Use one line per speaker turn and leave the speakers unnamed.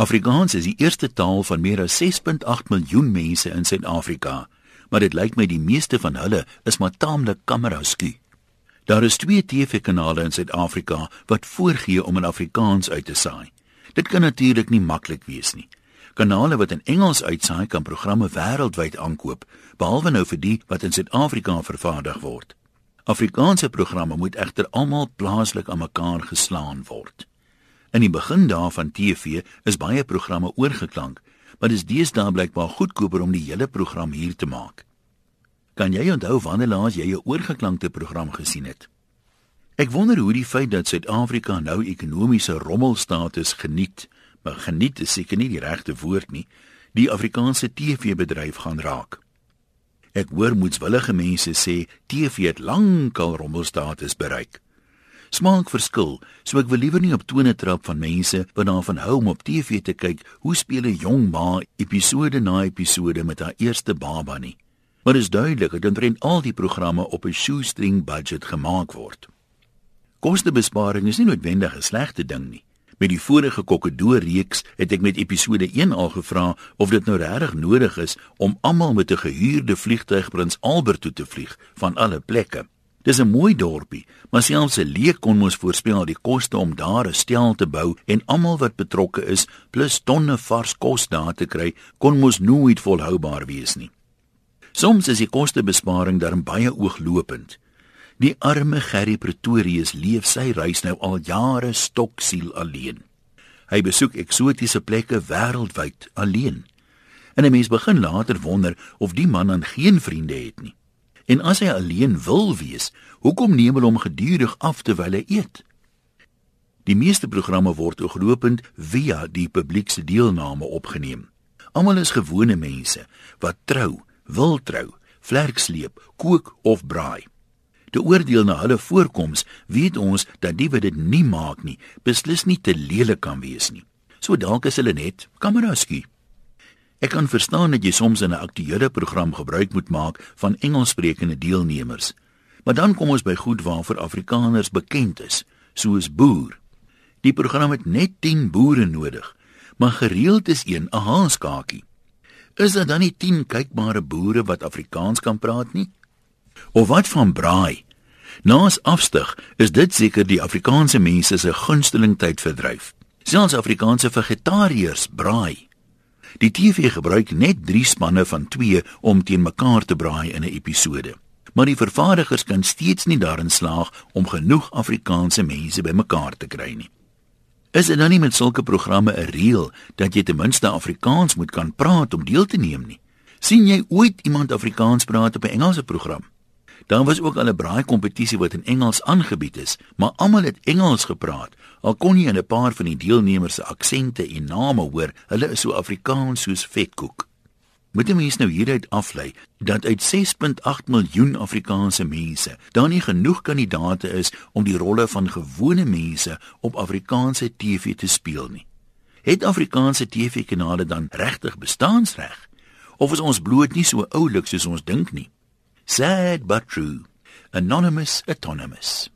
Afrikaans is die eerste taal van meer as 6.8 miljoen mense in Suid-Afrika, maar dit lyk my die meeste van hulle is maar taamlik kamerasku. Daar is twee TV-kanale in Suid-Afrika wat voorgee om in Afrikaans uit te saai. Dit kan natuurlik nie maklik wees nie. Kanale wat in Engels uitsaai kan programme wêreldwyd aankoop, behalwe nou vir die wat in Suid-Afrika vervaardig word. Afrikaanse programme moet egter almal plaaslik aan mekaar geslaan word. In die begin daarvan TV is baie programme oorgeklank, maar dis deesdae blykbaar goedkoper om die hele program hier te maak. Kan jy onthou wanneer laas jy 'n oorgeklankte program gesien het? Ek wonder hoe die feit dat Suid-Afrika nou ekonomiese rommelstatus geniet, maar geniet is seker nie die regte woord nie, die Afrikaanse TV-bedryf gaan raak. Ek hoor moetswillige mense sê TV het lankal rommelstatus bereik. Smaak verskil, so ek wil liewer nie op tone trap van mense wat daarvan hou om op TV te kyk hoe speel 'n jong ma episode na episode met haar eerste baba nie. Maar is duidelik dat omtrent al die programme op 'n shoestring budget gemaak word. Kostebesparing is nie noodwendig 'n slegte ding nie. Met die vorige Kokkedoor reeks het ek met episode 1 al gevra of dit nou regtig nodig is om almal met 'n gehuurde vliegtuig Prins Albert toe te vlieg van alle plekke. Dis 'n mooi dorpie, maar selfs 'n leek kon mos voorspel die koste om daar 'n stel te bou en almal wat betrokke is plus tonne vars kos daar te kry, kon mos nooit volhoubaar wees nie. Soms is die kostebesparing darm baie ooglopend. Die arme Gerry Pretorius leef sy reis nou al jare stoksiel alleen. Hy besoek eksotiese plekke wêreldwyd alleen. En 'n mens begin later wonder of die man dan geen vriende het nie. En as hy alleen wil wees, hoekom neem hulle hom gedurig af terwyl hy eet? Die meeste programme word ooglopend via die publiek se deelname opgeneem. Almal is gewone mense wat trou, wil trou, vlerk sleep, kook of braai. Te oordeel na hulle voorkoms, weet ons dat die wat dit nie maak nie, beslis nie te lelik kan wees nie. So dalk is hulle net kameraskie. Ek kan verstaan dat jy soms in 'n aktuele program gebruik moet maak van Engelssprekende deelnemers. Maar dan kom ons by goed waarvoor Afrikaners bekend is, soos boer. Die program het net 10 boere nodig, maar gereeld is een 'n haaskakie. Is daar dan nie 10 kykbare boere wat Afrikaans kan praat nie? Of wat van braai? Naas afstyg is dit seker die Afrikaanse mense se gunsteling tydverdryf. Selfs Afrikaanse vegetariërs braai. Die TV gebruik net 3 spanne van 2 om teen mekaar te braai in 'n episode. Maar die vervaardigers kan steeds nie daarin slaag om genoeg Afrikaanse mense bymekaar te kry nie. Is dit dan nie met sulke programme 'n reël dat jy ten minste Afrikaans moet kan praat om deel te neem nie? sien jy ooit iemand Afrikaans praat op 'n Engelse program? Daar was ook al 'n braai kompetisie wat in Engels aangebied is, maar almal het Engels gepraat. Al kon jy in 'n paar van die deelnemers se aksente en name hoor, hulle is so Afrikaans soos vetkoek. Moet jy mens nou hieruit aflei dat uit 6.8 miljoen Afrikaanse mense daar nie genoeg kandidaate is om die rolle van gewone mense op Afrikaanse TV te speel nie. Het Afrikaanse TV-kanale dan regtig bestaansreg? Of is ons bloot nie so oulik soos ons dink nie? Sad but true. Anonymous autonomous.